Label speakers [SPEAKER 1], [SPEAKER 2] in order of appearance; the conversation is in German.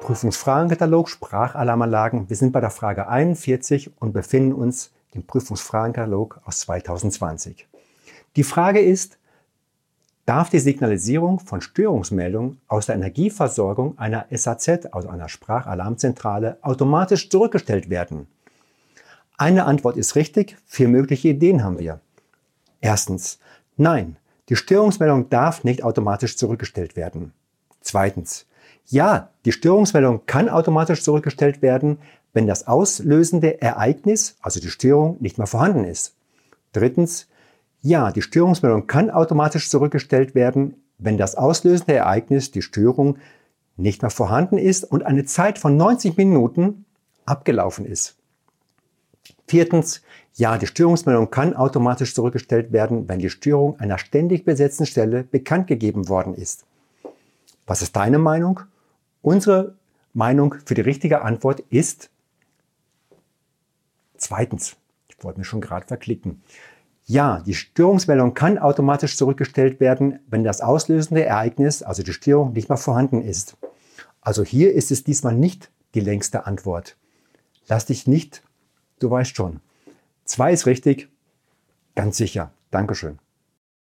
[SPEAKER 1] Prüfungsfragenkatalog Sprachalarmanlagen. Wir sind bei der Frage 41 und befinden uns im Prüfungsfragenkatalog aus 2020. Die Frage ist, darf die Signalisierung von Störungsmeldungen aus der Energieversorgung einer SAZ, also einer Sprachalarmzentrale, automatisch zurückgestellt werden? Eine Antwort ist richtig, vier mögliche Ideen haben wir. Erstens, nein, die Störungsmeldung darf nicht automatisch zurückgestellt werden. Zweitens, ja, die Störungsmeldung kann automatisch zurückgestellt werden, wenn das auslösende Ereignis, also die Störung, nicht mehr vorhanden ist. Drittens, ja, die Störungsmeldung kann automatisch zurückgestellt werden, wenn das auslösende Ereignis, die Störung, nicht mehr vorhanden ist und eine Zeit von 90 Minuten abgelaufen ist. Viertens, ja, die Störungsmeldung kann automatisch zurückgestellt werden, wenn die Störung einer ständig besetzten Stelle bekannt gegeben worden ist. Was ist deine Meinung? Unsere Meinung für die richtige Antwort ist zweitens. Ich wollte mich schon gerade verklicken. Ja, die Störungsmeldung kann automatisch zurückgestellt werden, wenn das auslösende Ereignis, also die Störung, nicht mehr vorhanden ist. Also hier ist es diesmal nicht die längste Antwort. Lass dich nicht, du weißt schon. Zwei ist richtig, ganz sicher. Dankeschön.